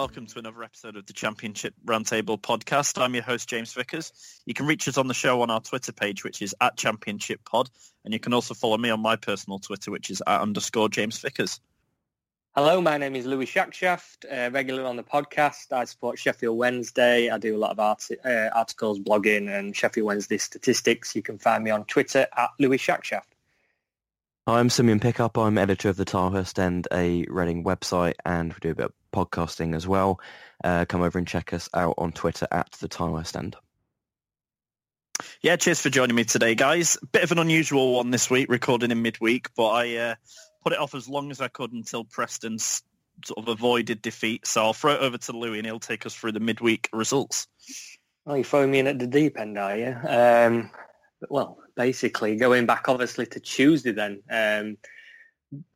Welcome to another episode of the Championship Roundtable podcast. I'm your host James Vickers. You can reach us on the show on our Twitter page, which is at Championship Pod, and you can also follow me on my personal Twitter, which is at underscore James Vickers. Hello, my name is Louis Shackshaft, uh, regular on the podcast. I support Sheffield Wednesday. I do a lot of art- uh, articles, blogging, and Sheffield Wednesday statistics. You can find me on Twitter at Louis Shackshaft. I'm Simeon Pickup. I'm editor of the Tilehurst End a Reading website, and we do a bit of podcasting as well. Uh, come over and check us out on Twitter at the Tilehurst End. Yeah, cheers for joining me today, guys. Bit of an unusual one this week, recording in midweek, but I uh, put it off as long as I could until Preston sort of avoided defeat. So I'll throw it over to Louis and he'll take us through the midweek results. Oh, you're throwing me in at the deep end, are you? Um, well, basically, going back obviously to Tuesday then. Um,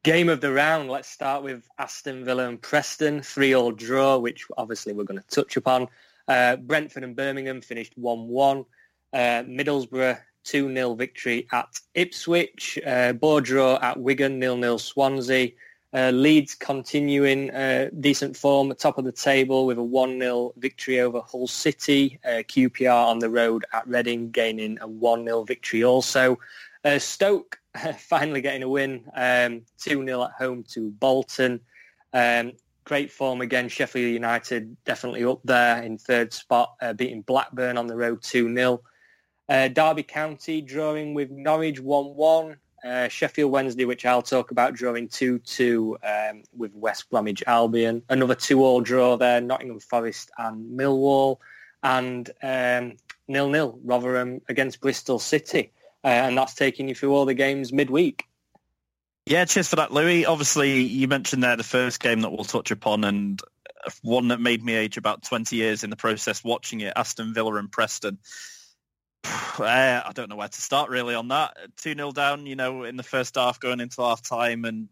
game of the round, let's start with Aston Villa and Preston, 3-all draw, which obviously we're going to touch upon. Uh, Brentford and Birmingham finished 1-1. Uh, Middlesbrough 2-0 victory at Ipswich. Uh, Bore draw at Wigan, 0-0 Swansea. Uh, Leeds continuing uh, decent form at top of the table with a 1-0 victory over Hull City. Uh, QPR on the road at Reading gaining a 1-0 victory also. Uh, Stoke finally getting a win, um, 2-0 at home to Bolton. Um, great form again. Sheffield United definitely up there in third spot, uh, beating Blackburn on the road 2-0. Uh, Derby County drawing with Norwich 1-1. Uh, Sheffield Wednesday, which I'll talk about, drawing 2-2 um, with West Bromwich Albion. Another 2-all draw there, Nottingham Forest and Millwall. And um, nil-nil, Rotherham against Bristol City. Uh, and that's taking you through all the games midweek. Yeah, cheers for that, Louis. Obviously, you mentioned there the first game that we'll touch upon and one that made me age about 20 years in the process watching it, Aston Villa and Preston. Uh, I don't know where to start really on that. 2-0 down, you know, in the first half going into half time and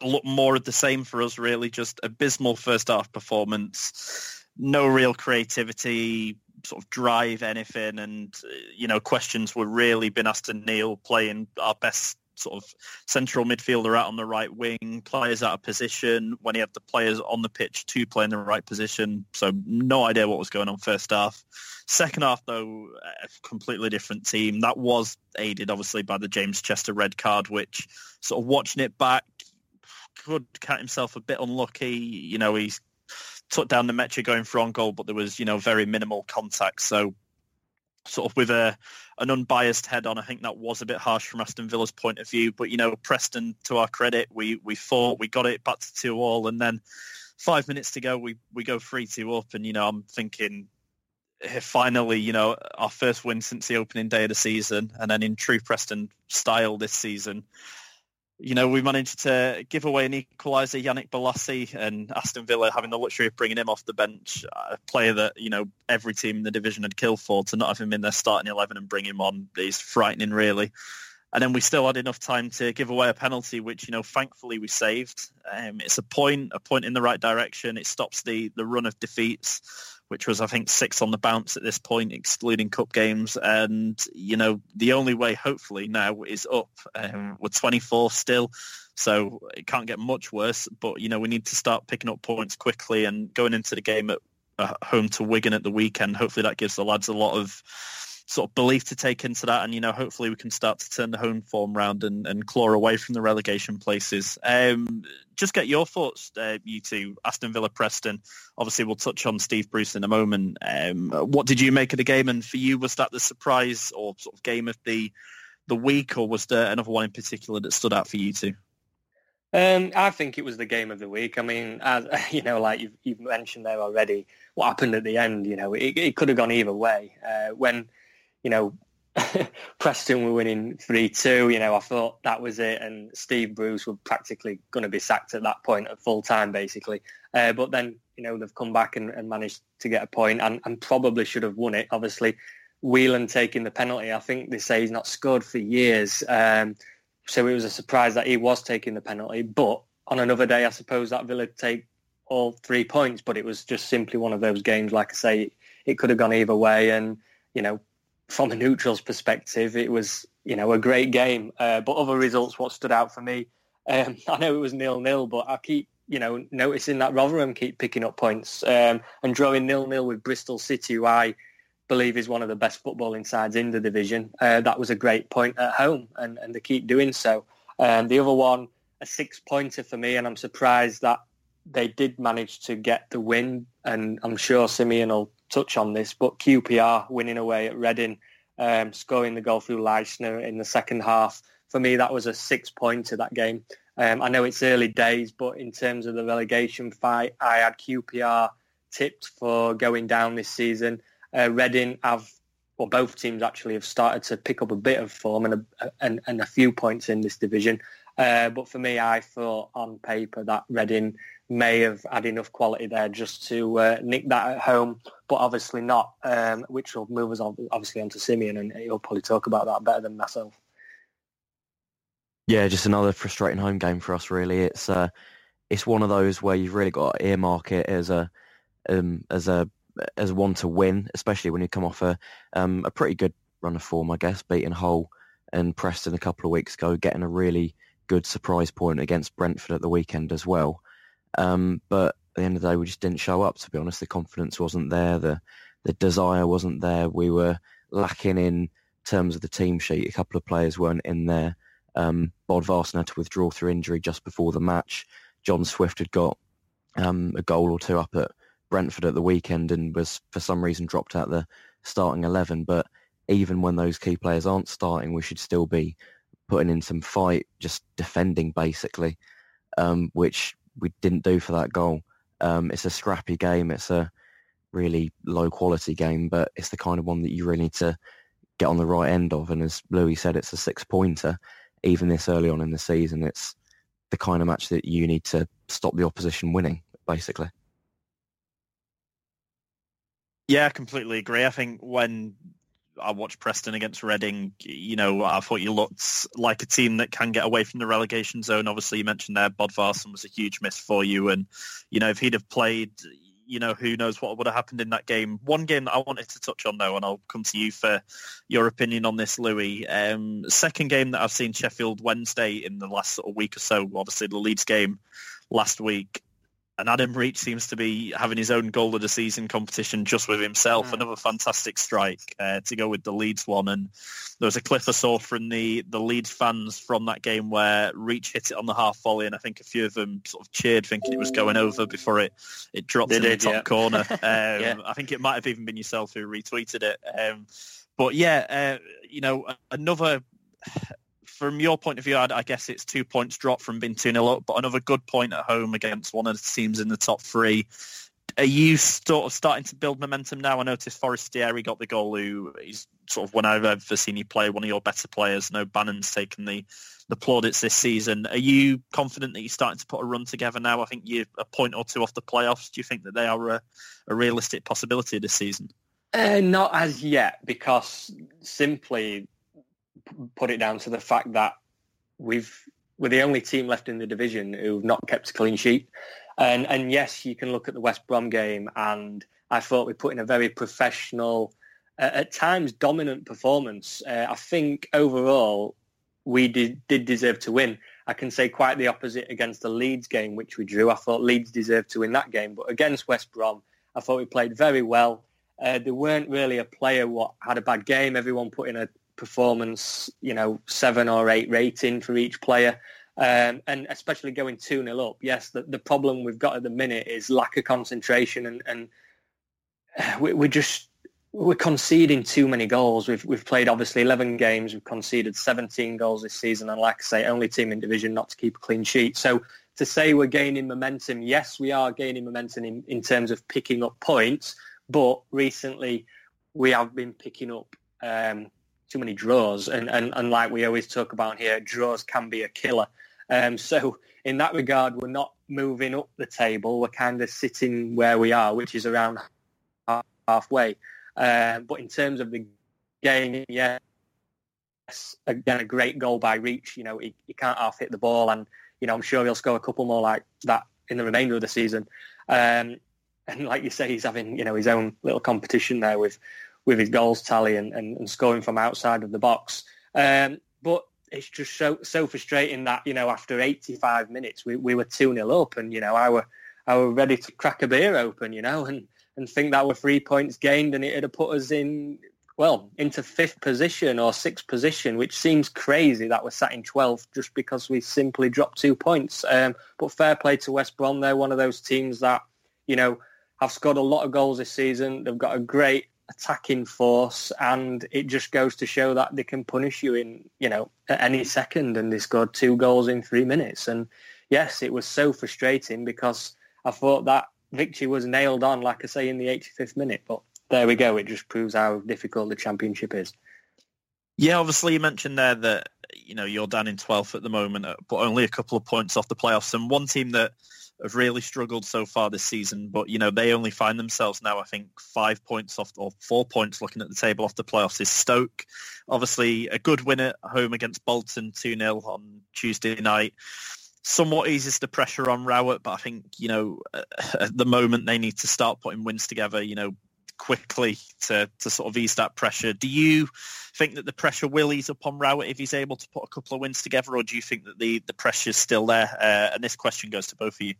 a lot more of the same for us really. Just abysmal first half performance. No real creativity, sort of drive anything and, uh, you know, questions were really been asked to Neil playing our best sort of central midfielder out on the right wing, players out of position when he had the players on the pitch to play in the right position. So no idea what was going on first half. Second half, though, a completely different team. That was aided, obviously, by the James Chester red card, which sort of watching it back could count himself a bit unlucky. You know, he's took down the Metro going for on goal, but there was, you know, very minimal contact. So sort of with a an unbiased head on. I think that was a bit harsh from Aston Villa's point of view. But you know, Preston, to our credit, we we fought, we got it back to two all, and then five minutes to go, we we go three two up, and you know, I'm thinking. eh, Finally, you know, our first win since the opening day of the season, and then in true Preston style this season, you know, we managed to give away an equaliser, Yannick Bolasie, and Aston Villa having the luxury of bringing him off the bench, a player that, you know, every team in the division had killed for, to not have him in their starting 11 and bring him on is frightening, really. And then we still had enough time to give away a penalty, which, you know, thankfully we saved. Um, it's a point, a point in the right direction. It stops the, the run of defeats, which was, I think, six on the bounce at this point, excluding cup games. And, you know, the only way, hopefully, now is up. Um, we're 24 still, so it can't get much worse. But, you know, we need to start picking up points quickly and going into the game at uh, home to Wigan at the weekend. Hopefully that gives the lads a lot of sort of belief to take into that and you know hopefully we can start to turn the home form round and, and claw away from the relegation places um, just get your thoughts uh, you two aston villa preston obviously we'll touch on steve bruce in a moment um, what did you make of the game and for you was that the surprise or sort of game of the the week or was there another one in particular that stood out for you two Um, I think it was the game of the week. I mean, as you know, like you've, you've mentioned there already, what happened at the end. You know, it, it could have gone either way. Uh, when you know Preston were winning three two, you know, I thought that was it, and Steve Bruce were practically going to be sacked at that point at full time, basically. Uh, but then, you know, they've come back and, and managed to get a point, and, and probably should have won it. Obviously, Whelan taking the penalty. I think they say he's not scored for years. Um, so it was a surprise that he was taking the penalty. But on another day, I suppose that Villa take all three points. But it was just simply one of those games. Like I say, it could have gone either way. And you know, from a neutral's perspective, it was you know a great game. Uh, but other results, what stood out for me, um, I know it was nil nil, but I keep you know noticing that Rotherham keep picking up points um, and drawing nil nil with Bristol City, who I believe is one of the best footballing sides in the division. Uh, that was a great point at home, and, and they keep doing so. Um, the other one, a six-pointer for me, and I'm surprised that they did manage to get the win, and I'm sure Simeon will touch on this, but QPR winning away at Reading, um, scoring the goal through Leisner in the second half. For me, that was a six-pointer, that game. Um, I know it's early days, but in terms of the relegation fight, I had QPR tipped for going down this season. Uh, Reading have, well, both teams actually have started to pick up a bit of form and a, and, and a few points in this division. Uh, but for me, I thought on paper that Reading may have had enough quality there just to uh, nick that at home, but obviously not, um, which will move us on, obviously onto Simeon, and he'll probably talk about that better than myself. Yeah, just another frustrating home game for us. Really, it's uh, it's one of those where you've really got to earmark it as a um, as a as one to win, especially when you come off a um, a pretty good run of form, I guess, beating Hull and Preston a couple of weeks ago, getting a really good surprise point against Brentford at the weekend as well. Um, but at the end of the day, we just didn't show up. To be honest, the confidence wasn't there, the the desire wasn't there. We were lacking in terms of the team sheet. A couple of players weren't in there. Um, Bodvarsson had to withdraw through injury just before the match. John Swift had got um, a goal or two up at Brentford at the weekend and was for some reason dropped out the starting 11. But even when those key players aren't starting, we should still be putting in some fight, just defending basically, um, which we didn't do for that goal. Um, it's a scrappy game. It's a really low quality game, but it's the kind of one that you really need to get on the right end of. And as Louis said, it's a six pointer. Even this early on in the season, it's the kind of match that you need to stop the opposition winning, basically. Yeah, I completely agree. I think when I watched Preston against Reading, you know, I thought you looked like a team that can get away from the relegation zone. Obviously, you mentioned there Bodvarsson was a huge miss for you, and you know, if he'd have played, you know, who knows what would have happened in that game. One game that I wanted to touch on though, and I'll come to you for your opinion on this, Louis. Um, second game that I've seen Sheffield Wednesday in the last sort of week or so. Obviously, the Leeds game last week and Adam Reach seems to be having his own goal of the season competition just with himself. Mm. Another fantastic strike uh, to go with the Leeds one. And there was a clip I saw from the, the Leeds fans from that game where Reach hit it on the half volley, and I think a few of them sort of cheered thinking it was going over before it, it dropped They in did, the top yeah. corner. Um, Yeah. I think it might have even been yourself who retweeted it. Um, but yeah, uh, you know, another from your point of view, I'd, I guess it's two points drop from being 2-0 up, but another good point at home against one of the teams in the top three. Are you sort of starting to build momentum now? I noticed Forestieri got the goal who is sort of when I've ever seen you play, one of your better players. No Bannan's taken the, the plaudits this season. Are you confident that you're starting to put a run together now? I think you're a point or two off the playoffs. Do you think that they are a, a realistic possibility this season? Uh, not as yet, because simply put it down to the fact that we've we're the only team left in the division who've not kept a clean sheet. And and yes, you can look at the West Brom game, and I thought we put in a very professional, uh, at times dominant performance. Uh, I think overall we did did deserve to win. I can say quite the opposite against the Leeds game, which we drew. I thought Leeds deserved to win that game, but against West Brom, I thought we played very well. Uh, there weren't really a player what had a bad game. Everyone put in a performance, you know, seven or eight rating for each player. Um, and especially going 2-0 up. Yes, the, the problem we've got at the minute is lack of concentration and, and we, we just we're conceding too many goals. We've we've played obviously 11 games. We've conceded 17 goals this season, and like I say, only team in division not to keep a clean sheet. So to say we're gaining momentum, yes, we are gaining momentum in, in terms of picking up points, but recently we have been picking up um, too many draws, and, and and like we always talk about here, draws can be a killer. Um, so in that regard, we're not moving up the table. We're kind of sitting where we are, which is around half, halfway. Uh, but in terms of the game, yes, again, a great goal by Reach. You know, he, he can't half hit the ball, and you know, I'm sure he'll score a couple more like that in the remainder of the season. Um, and like you say, he's having you know his own little competition there with with his goals tally and, and, and scoring from outside of the box. Um, but it's just so so frustrating that you know after 85 minutes we, we were two 0 up, and you know I were I were ready to crack a beer open, you know, and and think that were three points gained, and it'd have put us in well into fifth position or sixth position, which seems crazy that we're sat in 12th just because we simply dropped two points. Um, but fair play to West Brom, they're one of those teams that you know have scored a lot of goals this season. They've got a great attacking force and it just goes to show that they can punish you in you know at any second and they scored two goals in three minutes and yes it was so frustrating because i thought that victory was nailed on like i say in the 85th minute but there we go it just proves how difficult the championship is Yeah, obviously you mentioned there that you know you're down in 12th at the moment, uh, but only a couple of points off the playoffs. And one team that have really struggled so far this season, but you know they only find themselves now, I think, five points off or four points looking at the table off the playoffs is Stoke. Obviously, a good win at home against Bolton, two 0 on Tuesday night. Somewhat eases the pressure on Rowett, but I think you know at the moment they need to start putting wins together. You know, quickly to, to sort of ease that pressure. Do you think that the pressure will ease upon Rowett if he's able to put a couple of wins together, or do you think that the, the pressure is still there? Uh, and this question goes to both of you.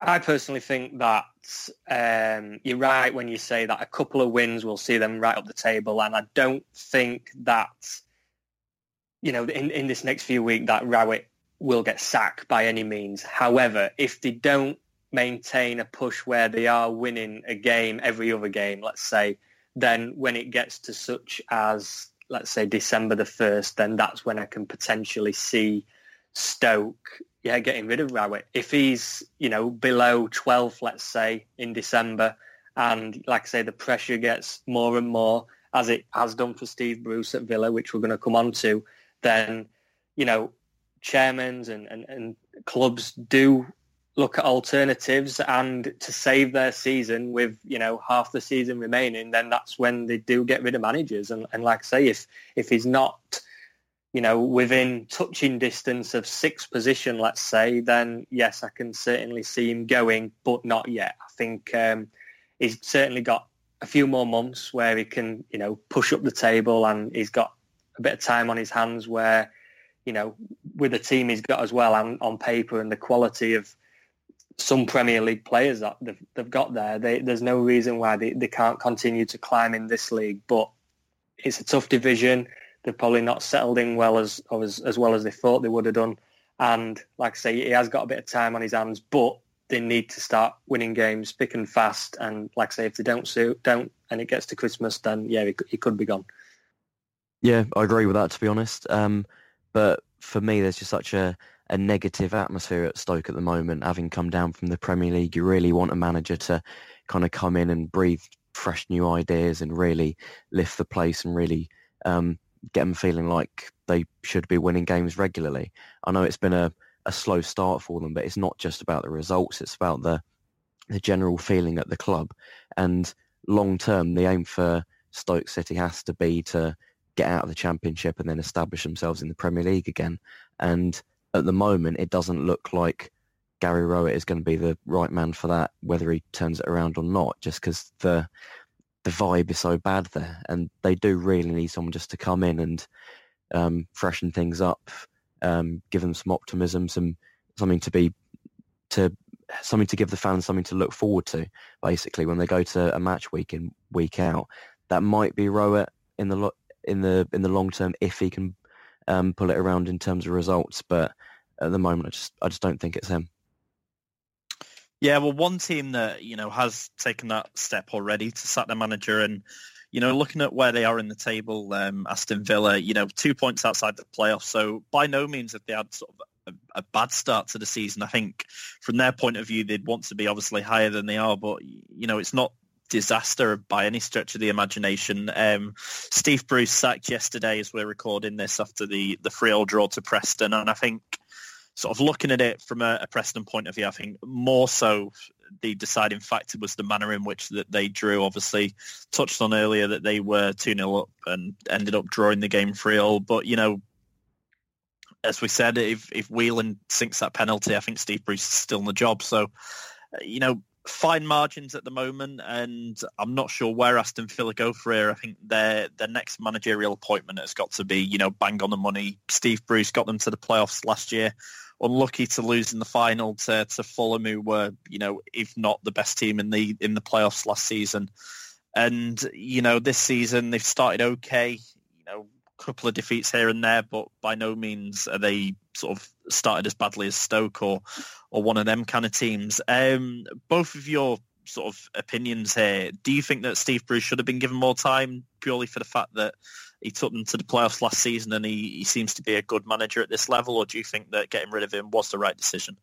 I personally think that um, you're right when you say that a couple of wins will see them right up the table, and I don't think that you know in, in this next few weeks that Rowett will get sacked by any means. However, if they don't maintain a push where they are winning a game every other game, let's say, then when it gets to such as let's say December the first, then that's when I can potentially see Stoke, yeah, getting rid of Rowett. If he's, you know, below 12th, let's say, in December, and like I say, the pressure gets more and more, as it has done for Steve Bruce at Villa, which we're going to come on to, then, you know, chairmans and, and, and clubs do look at alternatives and to save their season with you know half the season remaining then that's when they do get rid of managers. And, and like I say if if he's not you know within touching distance of sixth position let's say then yes I can certainly see him going but not yet. I think um, he's certainly got a few more months where he can you know push up the table and he's got a bit of time on his hands where you know with the team he's got as well and on paper and the quality of some Premier League players that they've, they've got there. They, there's no reason why they, they can't continue to climb in this league. But it's a tough division. They've probably not settled in well as, as as well as they thought they would have done. And like I say, he has got a bit of time on his hands, but they need to start winning games, thick and fast. And like I say, if they don't suit, don't, and it gets to Christmas, then yeah, he could be gone. Yeah, I agree with that to be honest. Um, but for me, there's just such a, a negative atmosphere at Stoke at the moment. Having come down from the Premier League, you really want a manager to kind of come in and breathe fresh new ideas and really lift the place and really um, get them feeling like they should be winning games regularly. I know it's been a, a slow start for them, but it's not just about the results. It's about the the general feeling at the club. And long term, the aim for Stoke City has to be to get out of the Championship and then establish themselves in the Premier League again. And at the moment, it doesn't look like Gary Rowett is going to be the right man for that, whether he turns it around or not, just because the the vibe is so bad there, and they do really need someone just to come in and um, freshen things up, um, give them some optimism, some something to be to something to give the fans something to look forward to. Basically, when they go to a match week in week out, that might be Rowett in the lo- in the in the long term if he can um, pull it around in terms of results. But at the moment, I just I just don't think it's him. Yeah, well, one team that you know has taken that step already to sack their manager, and you know, looking at where they are in the table, um, Aston Villa, you know, two points outside the playoffs. So by no means have they had sort of a, a bad start to the season. I think from their point of view, they'd want to be obviously higher than they are, but you know, it's not disaster by any stretch of the imagination. Um, Steve Bruce sacked yesterday as we're recording this after the the 3-0 draw to Preston, and I think sort of looking at it from a, a Preston point of view, I think more so the deciding factor was the manner in which that they drew. Obviously, touched on earlier that they were 2-0 up and ended up drawing the game 3-0. But, you know, as we said, if, if Whelan sinks that penalty, I think Steve Bruce is still in the job. So, uh, you know, fine margins at the moment, and I'm not sure where Aston Villa go for here. I think their their next managerial appointment has got to be, you know, bang on the money. Steve Bruce got them to the playoffs last year unlucky to lose in the final to, to Fulham, who were, you know, if not the best team in the in the playoffs last season. And you know, this season they've started okay. Couple of defeats here and there, but by no means are they sort of started as badly as Stoke or or one of them kind of teams. Um, both of your sort of opinions here. Do you think that Steve Bruce should have been given more time purely for the fact that he took them to the playoffs last season and he, he seems to be a good manager at this level, or do you think that getting rid of him was the right decision?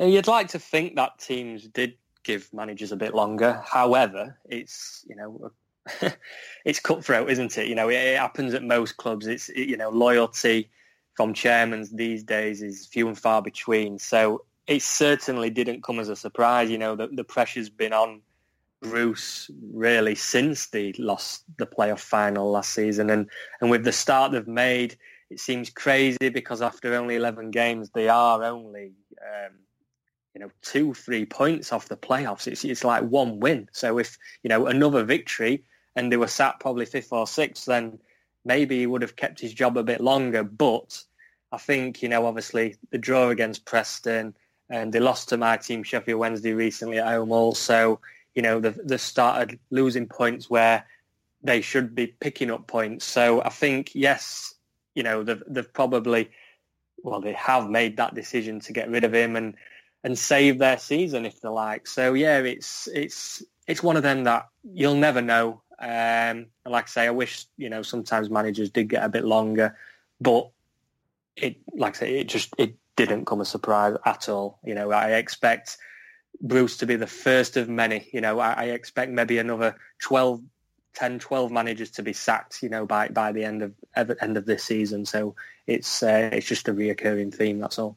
Uh, You'd like to think that teams did give managers a bit longer. However, it's you know it's cutthroat, isn't it? You know, it, it happens at most clubs. It's it, you know loyalty from chairmen these days is few and far between. So it certainly didn't come as a surprise. You know, the, the pressure's been on Bruce really since they lost the playoff final last season, and and with the start they've made, it seems crazy because after only eleven games, they are only um, you know two three points off the playoffs. It's it's like one win. So if you know another victory and they were sat probably fifth or sixth, then maybe he would have kept his job a bit longer. But I think you know obviously the draw against Preston and they lost to my team Sheffield Wednesday recently at home also you know, they've, they've started losing points where they should be picking up points. So I think, yes, you know, they've, they've probably, well, they have made that decision to get rid of him and, and save their season if they like. So yeah, it's, it's, it's one of them that you'll never know. Um, and like I say, I wish, you know, sometimes managers did get a bit longer, but it, like I say, it just, it didn't come as a surprise at all. You know, I expect Bruce to be the first of many. You know, I, I expect maybe another 12, 10, 12 managers to be sacked, you know, by, by the end of end of this season. So it's uh, it's just a reoccurring theme. That's all.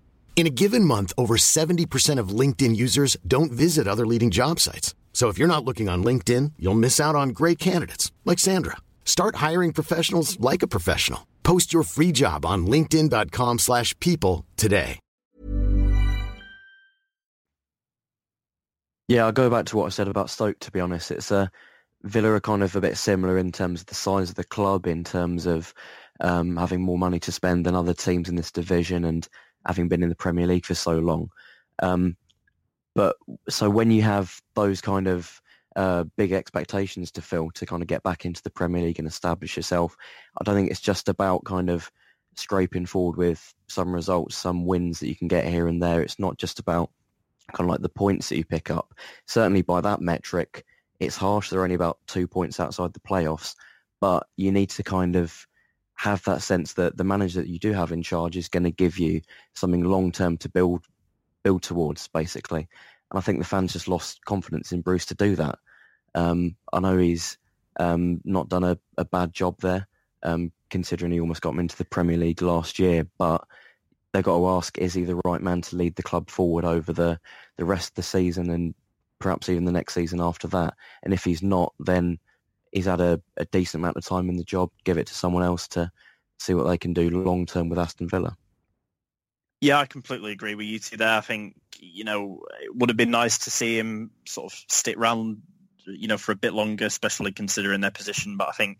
In a given month, over 70% of LinkedIn users don't visit other leading job sites. So if you're not looking on LinkedIn, you'll miss out on great candidates like Sandra. Start hiring professionals like a professional. Post your free job on linkedin.com/people today. Yeah, I'll go back to what I said about Stoke. To be honest, it's uh, Villa are kind of a bit similar in terms of the size of the club, in terms of um, having more money to spend than other teams in this division, and having been in the Premier League for so long. Um, but so when you have those kind of uh, big expectations to fill to kind of get back into the Premier League and establish yourself, I don't think it's just about kind of scraping forward with some results, some wins that you can get here and there. It's not just about kind of like the points that you pick up. Certainly by that metric, it's harsh. They're only about two points outside the playoffs, but you need to kind of have that sense that the manager that you do have in charge is going to give you something long term to build build towards, basically. And I think the fans just lost confidence in Bruce to do that. Um, I know he's um, not done a, a bad job there, um, considering he almost got them into the Premier League last year, but they've got to ask, is he the right man to lead the club forward over the, the rest of the season and perhaps even the next season after that? And if he's not, then he's had a, a decent amount of time in the job. Give it to someone else to see what they can do long term with Aston Villa. Yeah, I completely agree with you two there. I think, you know, it would have been nice to see him sort of stick around, you know, for a bit longer, especially considering their position. But I think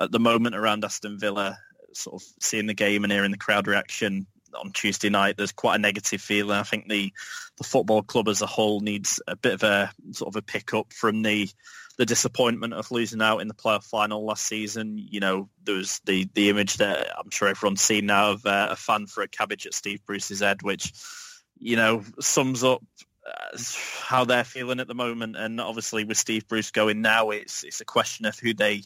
at the moment around Aston Villa, sort of seeing the game and hearing the crowd reaction on Tuesday night, there's quite a negative feeling. I think the, the football club as a whole needs a bit of a sort of a pick up from the the disappointment of losing out in the playoff final last season. You know, there was the, the image that I'm sure everyone's seen now of uh, a fan for a cabbage at Steve Bruce's head, which, you know, sums up uh, how they're feeling at the moment. And obviously with Steve Bruce going now, it's it's a question of who they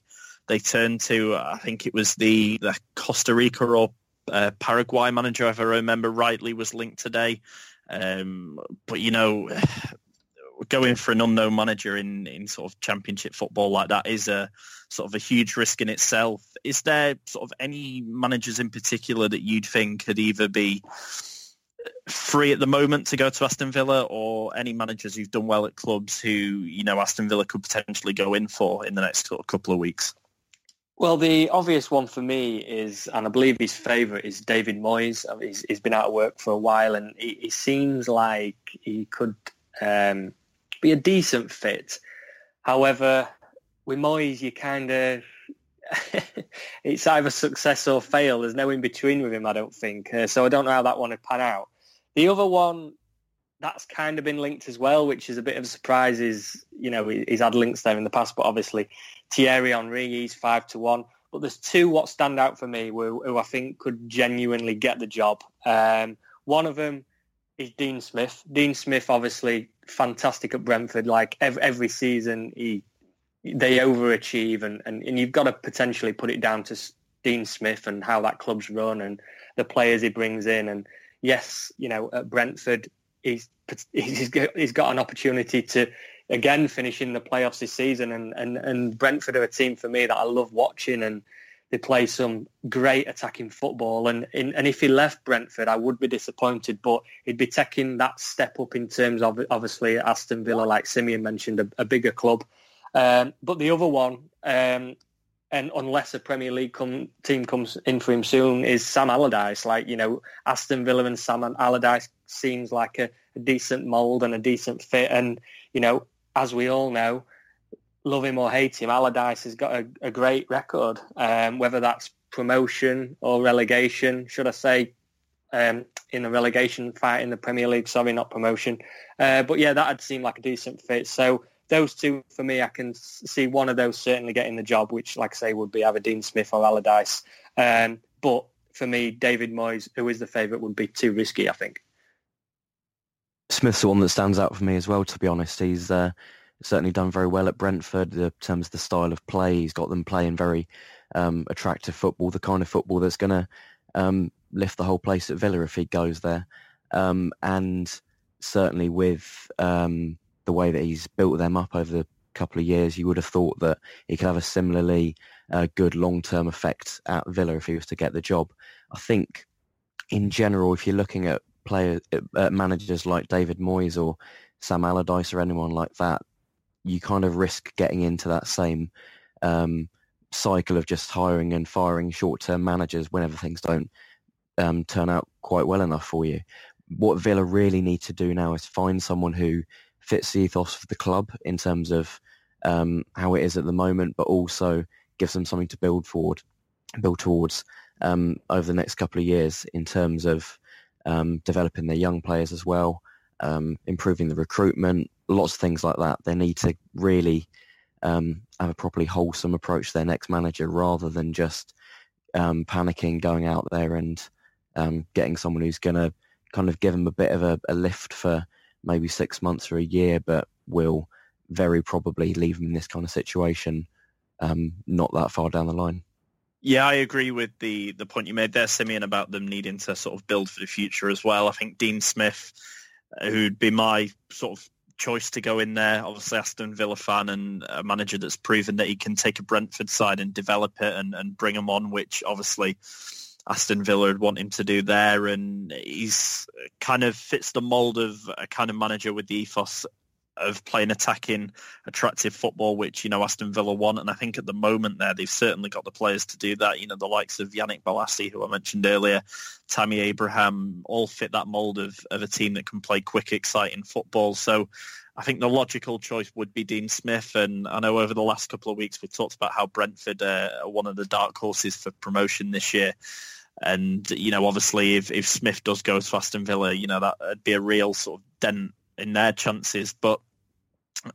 they turn to. I think it was the, the Costa Rica or uh, Paraguay manager, if I remember rightly, was linked today. Um, but, you know, going for an unknown manager in, in sort of championship football like that is a sort of a huge risk in itself. Is there sort of any managers in particular that you'd think could either be free at the moment to go to Aston Villa or any managers who've done well at clubs who, you know, Aston Villa could potentially go in for in the next sort of couple of weeks? Well, the obvious one for me is, and I believe his favourite is David Moyes. He's, he's been out of work for a while, and he, he seems like he could um, be a decent fit. However, with Moyes, you kind of it's either success or fail. There's no in between with him, I don't think. Uh, so I don't know how that one would pan out. The other one that's kind of been linked as well, which is a bit of a surprise. Is you know he's had links there in the past, but obviously Thierry Henry, he's five to one. But there's two what stand out for me who, who I think could genuinely get the job. Um, one of them is Dean Smith. Dean Smith, obviously fantastic at Brentford. Like every, every season, he they overachieve, and, and, and you've got to potentially put it down to Dean Smith and how that club's run and the players he brings in. And yes, you know, at Brentford, he's he's got, he's got an opportunity to again finish in the playoffs this season. And, and, and Brentford are a team for me that I love watching and they play some great attacking football. And, and if he left Brentford, I would be disappointed, but he'd be taking that step up in terms of obviously Aston Villa, like Simeon mentioned, a, a bigger club. Um, but the other one, um, and unless a Premier League come, team comes in for him soon, is Sam Allardyce. Like, you know, Aston Villa and Sam Allardyce seems like a, a decent mould and a decent fit. And, you know, as we all know, love him or hate him, Allardyce has got a, a great record, um, whether that's promotion or relegation, should I say, um, in the relegation fight in the Premier League, sorry, not promotion. Uh, but yeah, that would seem like a decent fit. So those two, for me, I can see one of those certainly getting the job, which, like I say, would be either Dean Smith or Allardyce. Um, but for me, David Moyes, who is the favourite, would be too risky, I think. Smith's the one that stands out for me as well, to be honest. He's uh, certainly done very well at Brentford in terms of the style of play. He's got them playing very um, attractive football, the kind of football that's going to um, lift the whole place at Villa if he goes there. Um, and certainly with um, the way that he's built them up over the couple of years, you would have thought that he could have a similarly uh, good long-term effect at Villa if he was to get the job. I think in general, if you're looking at players, managers like David Moyes or Sam Allardyce or anyone like that, you kind of risk getting into that same um, cycle of just hiring and firing short-term managers whenever things don't um, turn out quite well enough for you. What Villa really need to do now is find someone who fits the ethos of the club in terms of um, how it is at the moment, but also gives them something to build forward, build towards um, over the next couple of years in terms of um, developing their young players as well, um, improving the recruitment, lots of things like that. They need to really um, have a properly wholesome approach to their next manager rather than just um, panicking, going out there and um, getting someone who's going to kind of give them a bit of a, a, lift for maybe six months or a year, but will very probably leave them in this kind of situation um, not that far down the line. Yeah, I agree with the the point you made there, Simeon, about them needing to sort of build for the future as well. I think Dean Smith, who'd be my sort of choice to go in there. Obviously, Aston Villa fan and a manager that's proven that he can take a Brentford side and develop it and, and bring them on, which obviously Aston Villa would want him to do there, and he's kind of fits the mould of a kind of manager with the ethos of playing attacking, attractive football, which you know Aston Villa want, and I think at the moment there they've certainly got the players to do that. You know, the likes of Yannick Bolasie, who I mentioned earlier, Tammy Abraham, all fit that mould of of a team that can play quick, exciting football. So. I think the logical choice would be Dean Smith, and I know over the last couple of weeks we've talked about how Brentford uh, are one of the dark horses for promotion this year. And you know, obviously, if, if Smith does go to Aston Villa, you know that would be a real sort of dent in their chances. But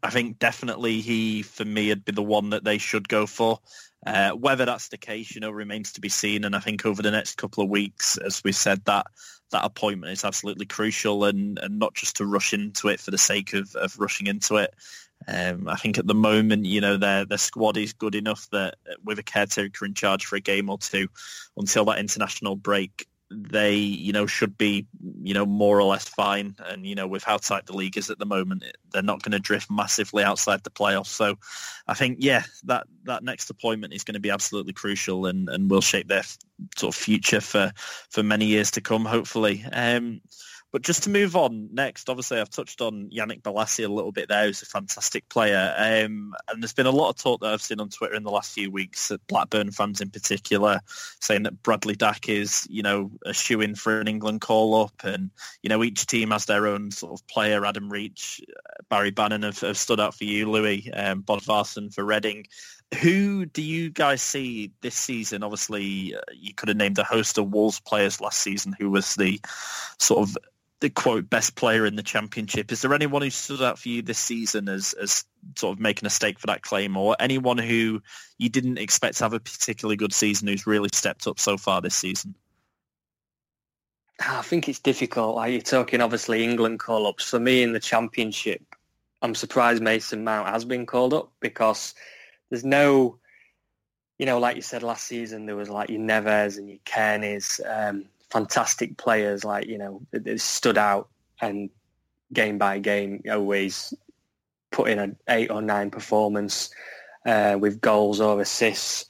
I think definitely he, for me, would be the one that they should go for. Uh, whether that's the case, you know, remains to be seen. And I think over the next couple of weeks, as we said, that that appointment is absolutely crucial, and, and not just to rush into it for the sake of, of rushing into it. Um, I think at the moment, you know, their their squad is good enough that with a caretaker in charge for a game or two until that international break, they, you know, should be, you know, more or less fine. And, you know, with how tight the league is at the moment, they're not going to drift massively outside the playoffs. So I think, yeah, that, that next appointment is going to be absolutely crucial and, and will shape their f- sort of future for, for many years to come, hopefully. Um, but just to move on next, obviously I've touched on Yannick Bolasie a little bit there, who's a fantastic player. Um, and there's been a lot of talk that I've seen on Twitter in the last few weeks, Blackburn fans in particular, saying that Bradley Dack is, you know, a shoe-in for an England call-up. And, you know, each team has their own sort of player. Adam Reach, Barry Bannan have, have stood out for you, Louis, um, Bodvarsson for Reading. Who do you guys see this season? Obviously, uh, you could have named a host of Wolves players last season who was the sort of the quote best player in the championship. Is there anyone who stood out for you this season as as sort of making a stake for that claim, or anyone who you didn't expect to have a particularly good season who's really stepped up so far this season? I think it's difficult. Like you're talking, obviously England call-ups. For me in the championship, I'm surprised Mason Mount has been called up because there's no, you know, like you said last season, there was like your Neves and your Kearneys, um, fantastic players, like you know, stood out and game by game always put in an eight or nine performance uh, with goals or assists.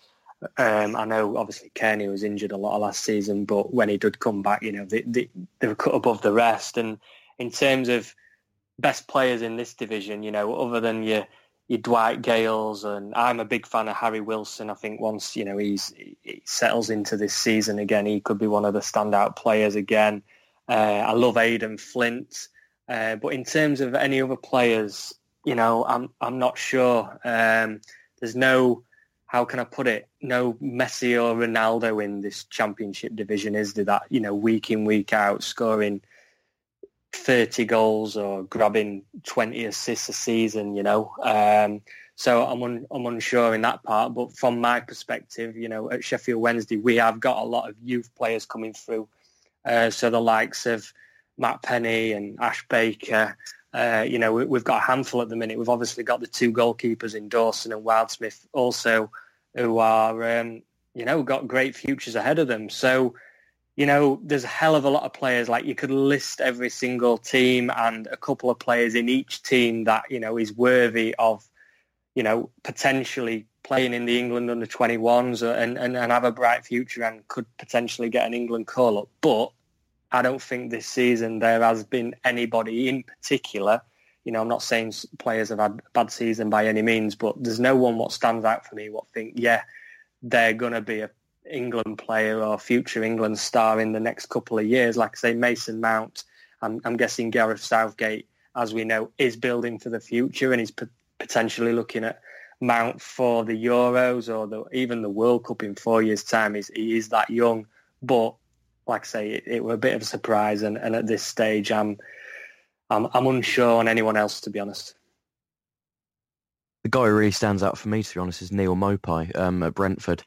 Um, I know obviously Kearney was injured a lot last season, but when he did come back, you know, they, they, they were cut above the rest. And in terms of best players in this division, you know, other than your your Dwight Gayles, and I'm a big fan of Harry Wilson. I think once you know he's he settles into this season again, he could be one of the standout players again. Uh, I love Aden Flint, uh, but in terms of any other players, you know, I'm I'm not sure. Um, there's no how can I put it? No Messi or Ronaldo in this championship division, is there? That you know, week in week out, scoring thirty goals or grabbing twenty assists a season. You know, um, so I'm un, I'm unsure in that part. But from my perspective, you know, at Sheffield Wednesday, we have got a lot of youth players coming through. Uh, so the likes of Matt Penney and Ash Baker. Uh, you know, we, we've got a handful at the minute. We've obviously got the two goalkeepers in Dawson and Wildsmith also, who are, um, you know, got great futures ahead of them. So, you know, there's a hell of a lot of players. Like you could list every single team and a couple of players in each team that, you know, is worthy of, you know, potentially playing in the England under 21s and, and, and have a bright future and could potentially get an England call-up. But I don't think this season there has been anybody in particular. You know, I'm not saying players have had a bad season by any means, but there's no one what stands out for me what think, yeah, they're going to be a England player or future England star in the next couple of years. Like I say, Mason Mount, I'm, I'm guessing Gareth Southgate, as we know, is building for the future and he's p- potentially looking at Mount for the Euros or the, even the World Cup in four years' time. He's, he is that young, but like I say, it, it were a bit of a surprise, and, and at this stage, I'm, I'm I'm unsure on anyone else, to be honest. the guy who really stands out for me, to be honest, is Neal Maupay um, at Brentford.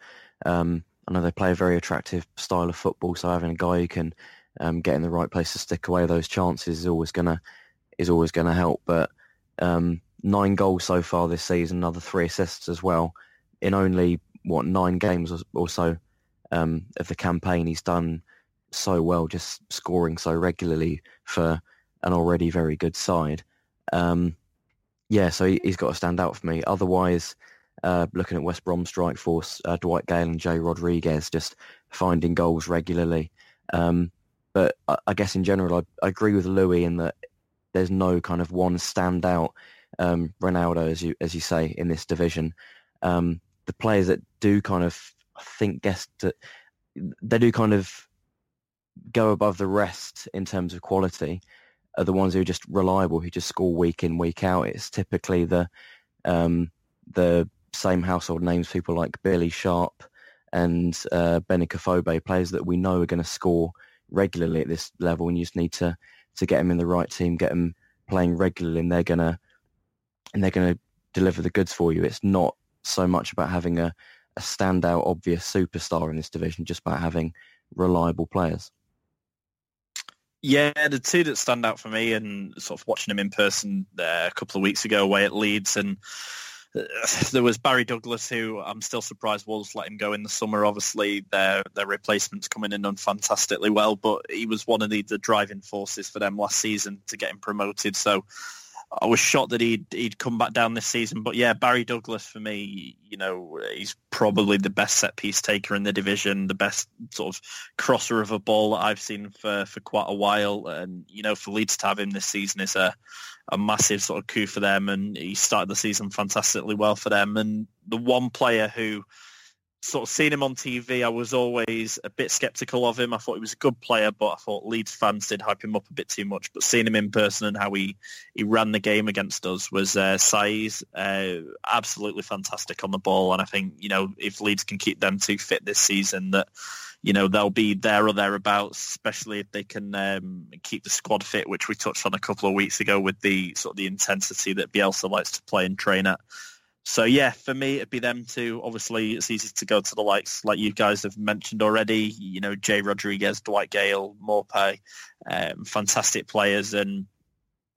Um, I know they play a very attractive style of football, so having a guy who can um, get in the right place to stick away those chances is always gonna is always gonna help. But um, nine goals so far this season, another three assists as well in only what nine games or, so um, of the campaign. He's done so well, just scoring so regularly for an already very good side. Um, yeah, so he's got to stand out for me. Otherwise, uh, looking at West Brom strike force, uh, Dwight Gayle and Jay Rodriguez just finding goals regularly. Um, but I, I guess in general, I, I agree with Louis in that there's no kind of one standout um, Ronaldo, as you as you say, in this division. Um, the players that do kind of, I think, guess that they do kind of go above the rest in terms of quality are the ones who are just reliable, who just score week in, week out. It's typically the um, the same household names, people like Billy Sharp and uh, Kafobe, players that we know are going to score regularly at this level, and you just need to to get them in the right team, get them playing regularly, and they're gonna and they're gonna deliver the goods for you. It's not so much about having a, a standout, obvious superstar in this division, just about having reliable players. Yeah, the two that stand out for me, and sort of watching them in person uh, a couple of weeks ago away at Leeds, and there was Barry Douglas, who I'm still surprised Wolves let him go in the summer. Obviously, their their replacement's coming in done fantastically well, but he was one of the, the driving forces for them last season to get him promoted. So I was shocked that he'd he'd come back down this season. But yeah, Barry Douglas for me, you know, he's probably the best set piece taker in the division, the best sort of crosser of a ball that I've seen for, for quite a while. And you know, for Leeds to have him this season is a a massive sort of coup for them. And he started the season fantastically well for them. And the one player who sort of seen him on TV, I was always a bit sceptical of him. I thought he was a good player, but I thought Leeds fans did hype him up a bit too much. But seeing him in person and how he, he ran the game against us was uh, Saiz, uh, absolutely fantastic on the ball. And I think, you know, if Leeds can keep them two fit this season, that, you know, they'll be there or thereabouts, especially if they can um, keep the squad fit, which we touched on a couple of weeks ago with the sort of the intensity that Bielsa likes to play and train at. So yeah, for me it'd be them two. Obviously, it's easy to go to the likes like you guys have mentioned already. You know, Jay Rodriguez, Dwight Gayle, Maupay, um, fantastic players, and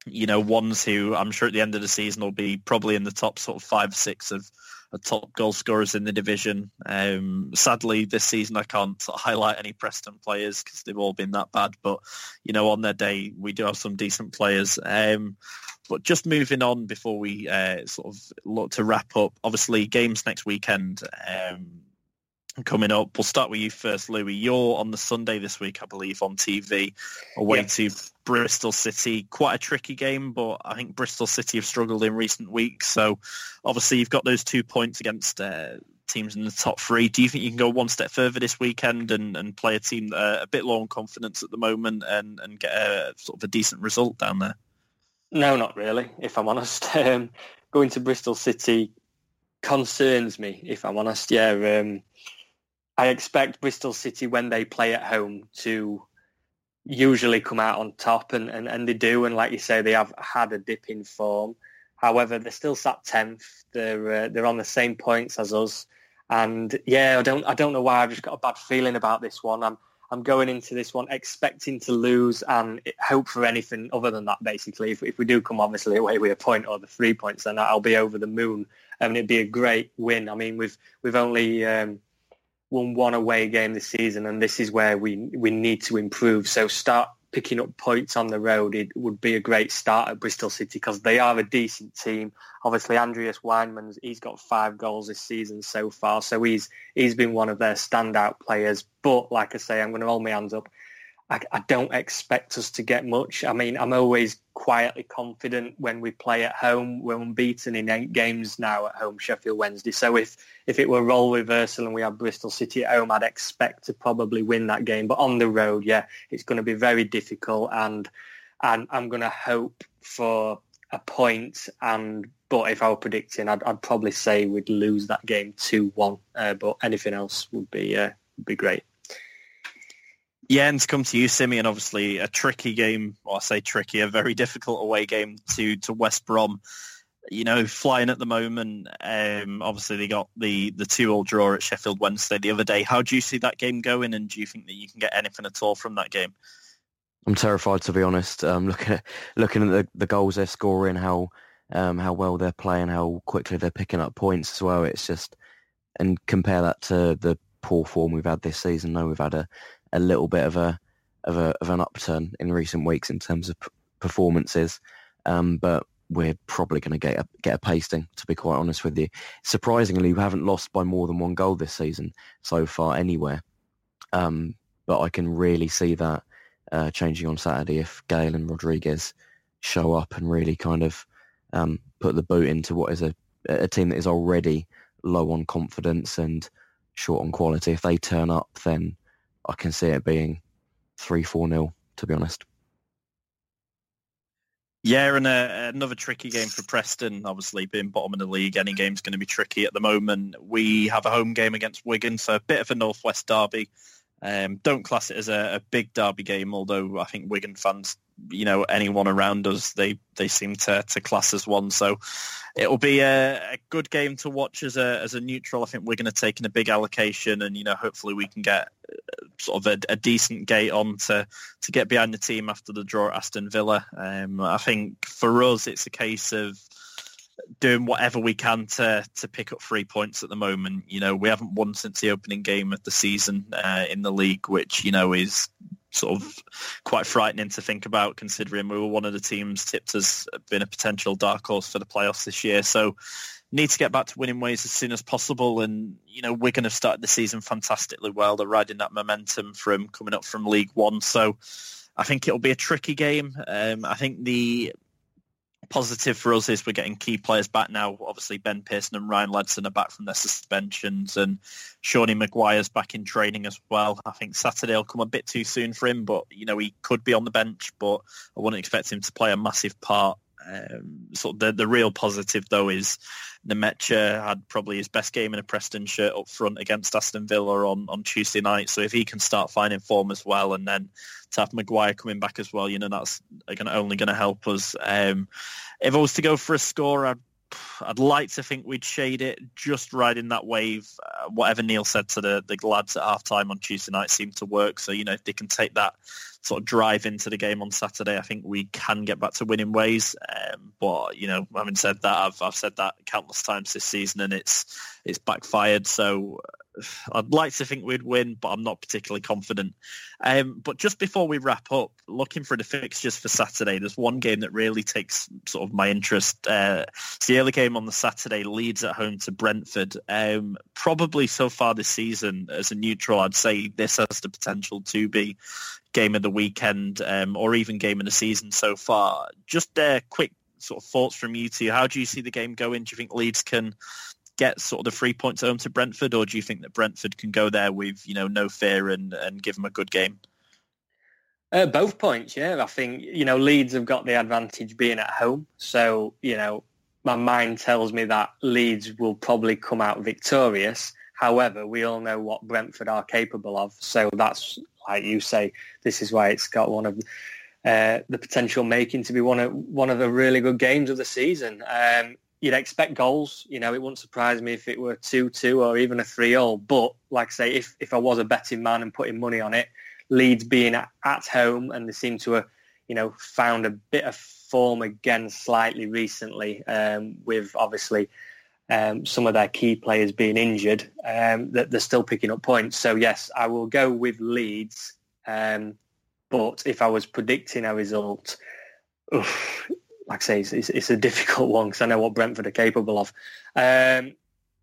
you know ones who I'm sure at the end of the season will be probably in the top sort of five, six of, of top goal scorers in the division. Um, sadly, this season I can't highlight any Preston players because they've all been that bad. But you know, on their day we do have some decent players. Um, but just moving on before we uh, sort of look to wrap up, obviously games next weekend um, coming up. We'll start with you first, Louis. You're on the Sunday this week, I believe, on TV, away Yeah. to Bristol City. Quite a tricky game, but I think Bristol City have struggled in recent weeks. So obviously you've got those two points against uh, teams in the top three. Do you think you can go one step further this weekend and, and play a team that are a bit low on confidence at the moment and, and get a sort of a decent result down there? No, not really, if I'm honest. Um, going to Bristol City concerns me, if I'm honest. Yeah, um, I expect Bristol City, when they play at home, to usually come out on top, and, and, and they do. And like you say, they have had a dip in form. However, they're still sat 10th. They're, uh, they're on the same points as us. And yeah, I don't I don't know why I've just got a bad feeling about this one. I'm I'm going into this one expecting to lose and hope for anything other than that. Basically, if, if we do come obviously away with a point or the three points, then I'll be over the moon. and it'd be a great win. I mean, we've we've only um, won one away game this season, and this is where we we need to improve. So start picking up points on the road. It would be a great start at Bristol City because they are a decent team. Obviously, Andreas Weimann's he's got five goals this season so far, so he's he's been one of their standout players. But like I say, I'm going to hold my hands up. I, I don't expect us to get much. I mean, I'm always quietly confident when we play at home. We're unbeaten in eight games now at home, Sheffield Wednesday. So if, if it were role reversal and we had Bristol City at home, I'd expect to probably win that game. But on the road, yeah, it's going to be very difficult. And, and I'm going to hope for a point. And but if I were predicting, I'd, I'd probably say we'd lose that game 2-1. Uh, but anything else would be uh, would be great. Yeah, and to come to you, Simeon, obviously a tricky game, or I say tricky, a very difficult away game to, to West Brom. You know, flying at the moment. Um, obviously, they got the, the two-all draw at Sheffield Wednesday the other day. How do you see that game going, and do you think that you can get anything at all from that game? I'm terrified to be honest. Um, looking at looking at the, the goals they're scoring, how um, how well they're playing, how quickly they're picking up points as well. It's just and compare that to the poor form we've had this season. No, we've had a, a little bit of a of a of an upturn in recent weeks in terms of p- performances. Um, but we're probably going to get a, get a pasting. To be quite honest with you, surprisingly, we haven't lost by more than one goal this season so far anywhere. Um, but I can really see that uh, changing on Saturday if Gayle and Rodriguez show up and really kind of um, put the boot into what is a, a team that is already low on confidence and short on quality. If they turn up, then I can see it being three, four nil. To be honest. Yeah, and uh, another tricky game for Preston. Obviously, being bottom of the league, any game's going to be tricky at the moment. We have a home game against Wigan, so a bit of a northwest derby. Um, don't class it as a, a, big derby game, although I think Wigan fans, you know, anyone around us, they, they seem to, to class as one. So it'll be a, a good game to watch as a as a neutral. I think we're going to take in a big allocation, and you know, hopefully we can get uh, sort of a, a decent gate on to to get behind the team after the draw at Aston Villa. Um, I think for us, it's a case of doing whatever we can to to pick up three points at the moment. You know, we haven't won since the opening game of the season uh, in the league, which you know is sort of quite frightening to think about, considering we were one of the teams tipped as being a potential dark horse for the playoffs this year. So. Need to get back to winning ways as soon as possible, and you know we're going to start the season fantastically well. They're riding that momentum from coming up from League One, so I think it'll be a tricky game. Um, I think the positive for us is we're getting key players back now. Obviously, Ben Pearson and Ryan Ledson are back from their suspensions, and Sean Maguire's back in training as well. I think Saturday will come a bit too soon for him, but you know he could be on the bench, but I wouldn't expect him to play a massive part. Um, so the the real positive though is Nmecha had probably his best game in a Preston shirt up front against Aston Villa on, on Tuesday night. So if he can start finding form as well, and then to have Maguire coming back as well, you know that's gonna, only going to help us. Um, if I was to go for a score, I'd I'd like to think we'd shade it just riding that wave. Uh, whatever Neil said to the, the lads at half time on Tuesday night seemed to work. So, you know, if they can take that sort of drive into the game on Saturday, I think we can get back to winning ways. Um, but, you know, having said that, I've, I've said that countless times this season and it's, it's backfired. So I'd like to think we'd win, but I'm not particularly confident. Um, but just before we wrap up, looking for the fixtures for Saturday, there's one game that really takes sort of my interest. Uh, it's the early game on the Saturday, Leeds at home to Brentford. Um, probably so far this season, as a neutral, I'd say this has the potential to be game of the weekend um, or even game of the season so far. Just uh, quick sort of thoughts from you two. How do you see the game going? Do you think Leeds can get sort of the three points home to Brentford, or do you think that Brentford can go there with you know no fear and and give them a good game? Uh, both points, yeah. I think you know Leeds have got the advantage being at home, so you know my mind tells me that Leeds will probably come out victorious. However, we all know what Brentford are capable of, so that's like you say. This is why it's got one of uh, the potential making to be one of one of the really good games of the season. Um, you'd expect goals. You know, it wouldn't surprise me if it were 2-2 or even a 3-0. But like I say, if, if I was a betting man and putting money on it, Leeds being at, at home and they seem to have, you know, found a bit of form again slightly recently um, with obviously um, some of their key players being injured, um, that they're still picking up points. So yes, I will go with Leeds. Um, but if I was predicting a result, oof, like I say, it's, it's, it's a difficult one because I know what Brentford are capable of. Um,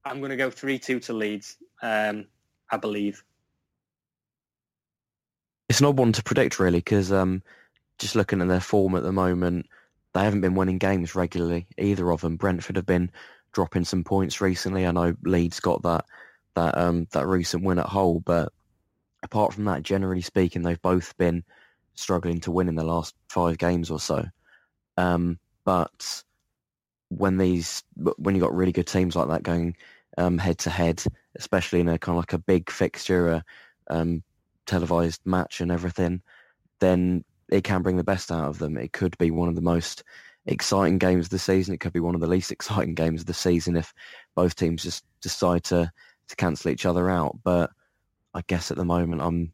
I'm going to go 3-2 to Leeds, um, I believe. It's an odd one to predict, really, because um, just looking at their form at the moment, they haven't been winning games regularly, either of them. Brentford have been dropping some points recently. I know Leeds got that that um, that recent win at Hull, but apart from that, generally speaking, they've both been struggling to win in the last five games or so. Um, but when these, when you got really good teams like that going head to head, especially in a kind of like a big fixture, a um, televised match and everything, then it can bring the best out of them. It could be one of the most exciting games of the season. It could be one of the least exciting games of the season if both teams just decide to to cancel each other out. But I guess at the moment I'm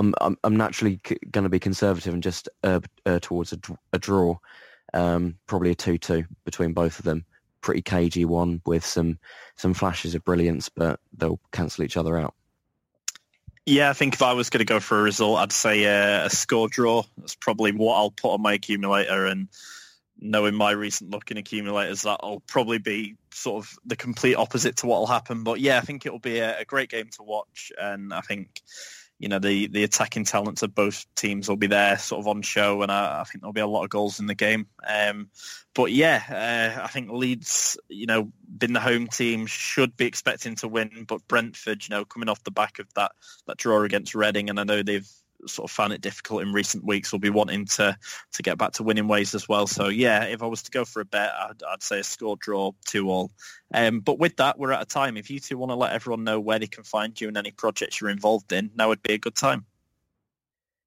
I'm I'm, I'm naturally c- going to be conservative and just err, err towards a, a draw, um, probably a two-two between both of them. Pretty cagey one with some some flashes of brilliance, but they'll cancel each other out. Yeah, I think if I was going to go for a result, I'd say uh, a score draw. That's probably what I'll put on my accumulator. And knowing my recent luck in accumulators, that'll probably be sort of the complete opposite to what will happen. But yeah, I think it will be a, a great game to watch, and I think you know the the attacking talents of both teams will be there, sort of on show, and I, I think there'll be a lot of goals in the game. Um, but yeah, uh, I think Leeds, you know, being the home team, should be expecting to win. But Brentford, you know, coming off the back of that that draw against Reading, and I know they've sort of found it difficult in recent weeks, will be wanting to to get back to winning ways as well. So yeah, if I was to go for a bet, I'd, I'd say a score draw two all. Um, but with that, we're out of time. If you two want to let everyone know where they can find you and any projects you're involved in, now would be a good time.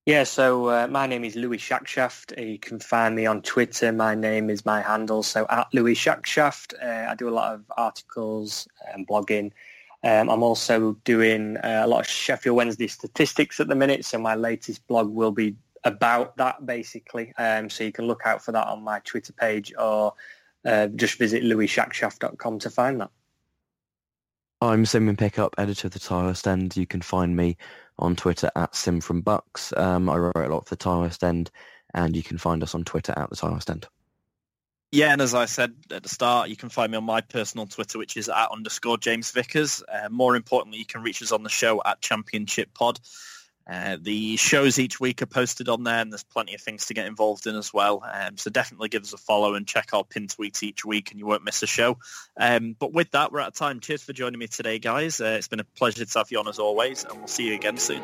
Yeah, so uh, my name is Louis Shackshaft. You can find me on Twitter. My name is my handle, so at Louis Shackshaft. Uh, I do a lot of articles and blogging. Um, I'm also doing uh, a lot of Sheffield Wednesday statistics at the minute, so my latest blog will be about that basically. Um, so you can look out for that on my Twitter page or uh, just visit louisshackshaft.com to find that. I'm Simon Pickup, editor of the West End. You can find me on Twitter at Sim from Bucks. Um, I write a lot for the West End, and you can find us on Twitter at the West End. Yeah, and as I said at the start, you can find me on my personal Twitter, which is at underscore James Vickers. Uh, more importantly, you can reach us on the show at Championship Pod. Uh, the shows each week are posted on there, and there's plenty of things to get involved in as well. Um, so definitely give us a follow and check our pin tweets each week, and you won't miss a show. Um, but with that, we're out of time. Cheers for joining me today, guys. Uh, it's been a pleasure to have you on as always, and we'll see you again soon.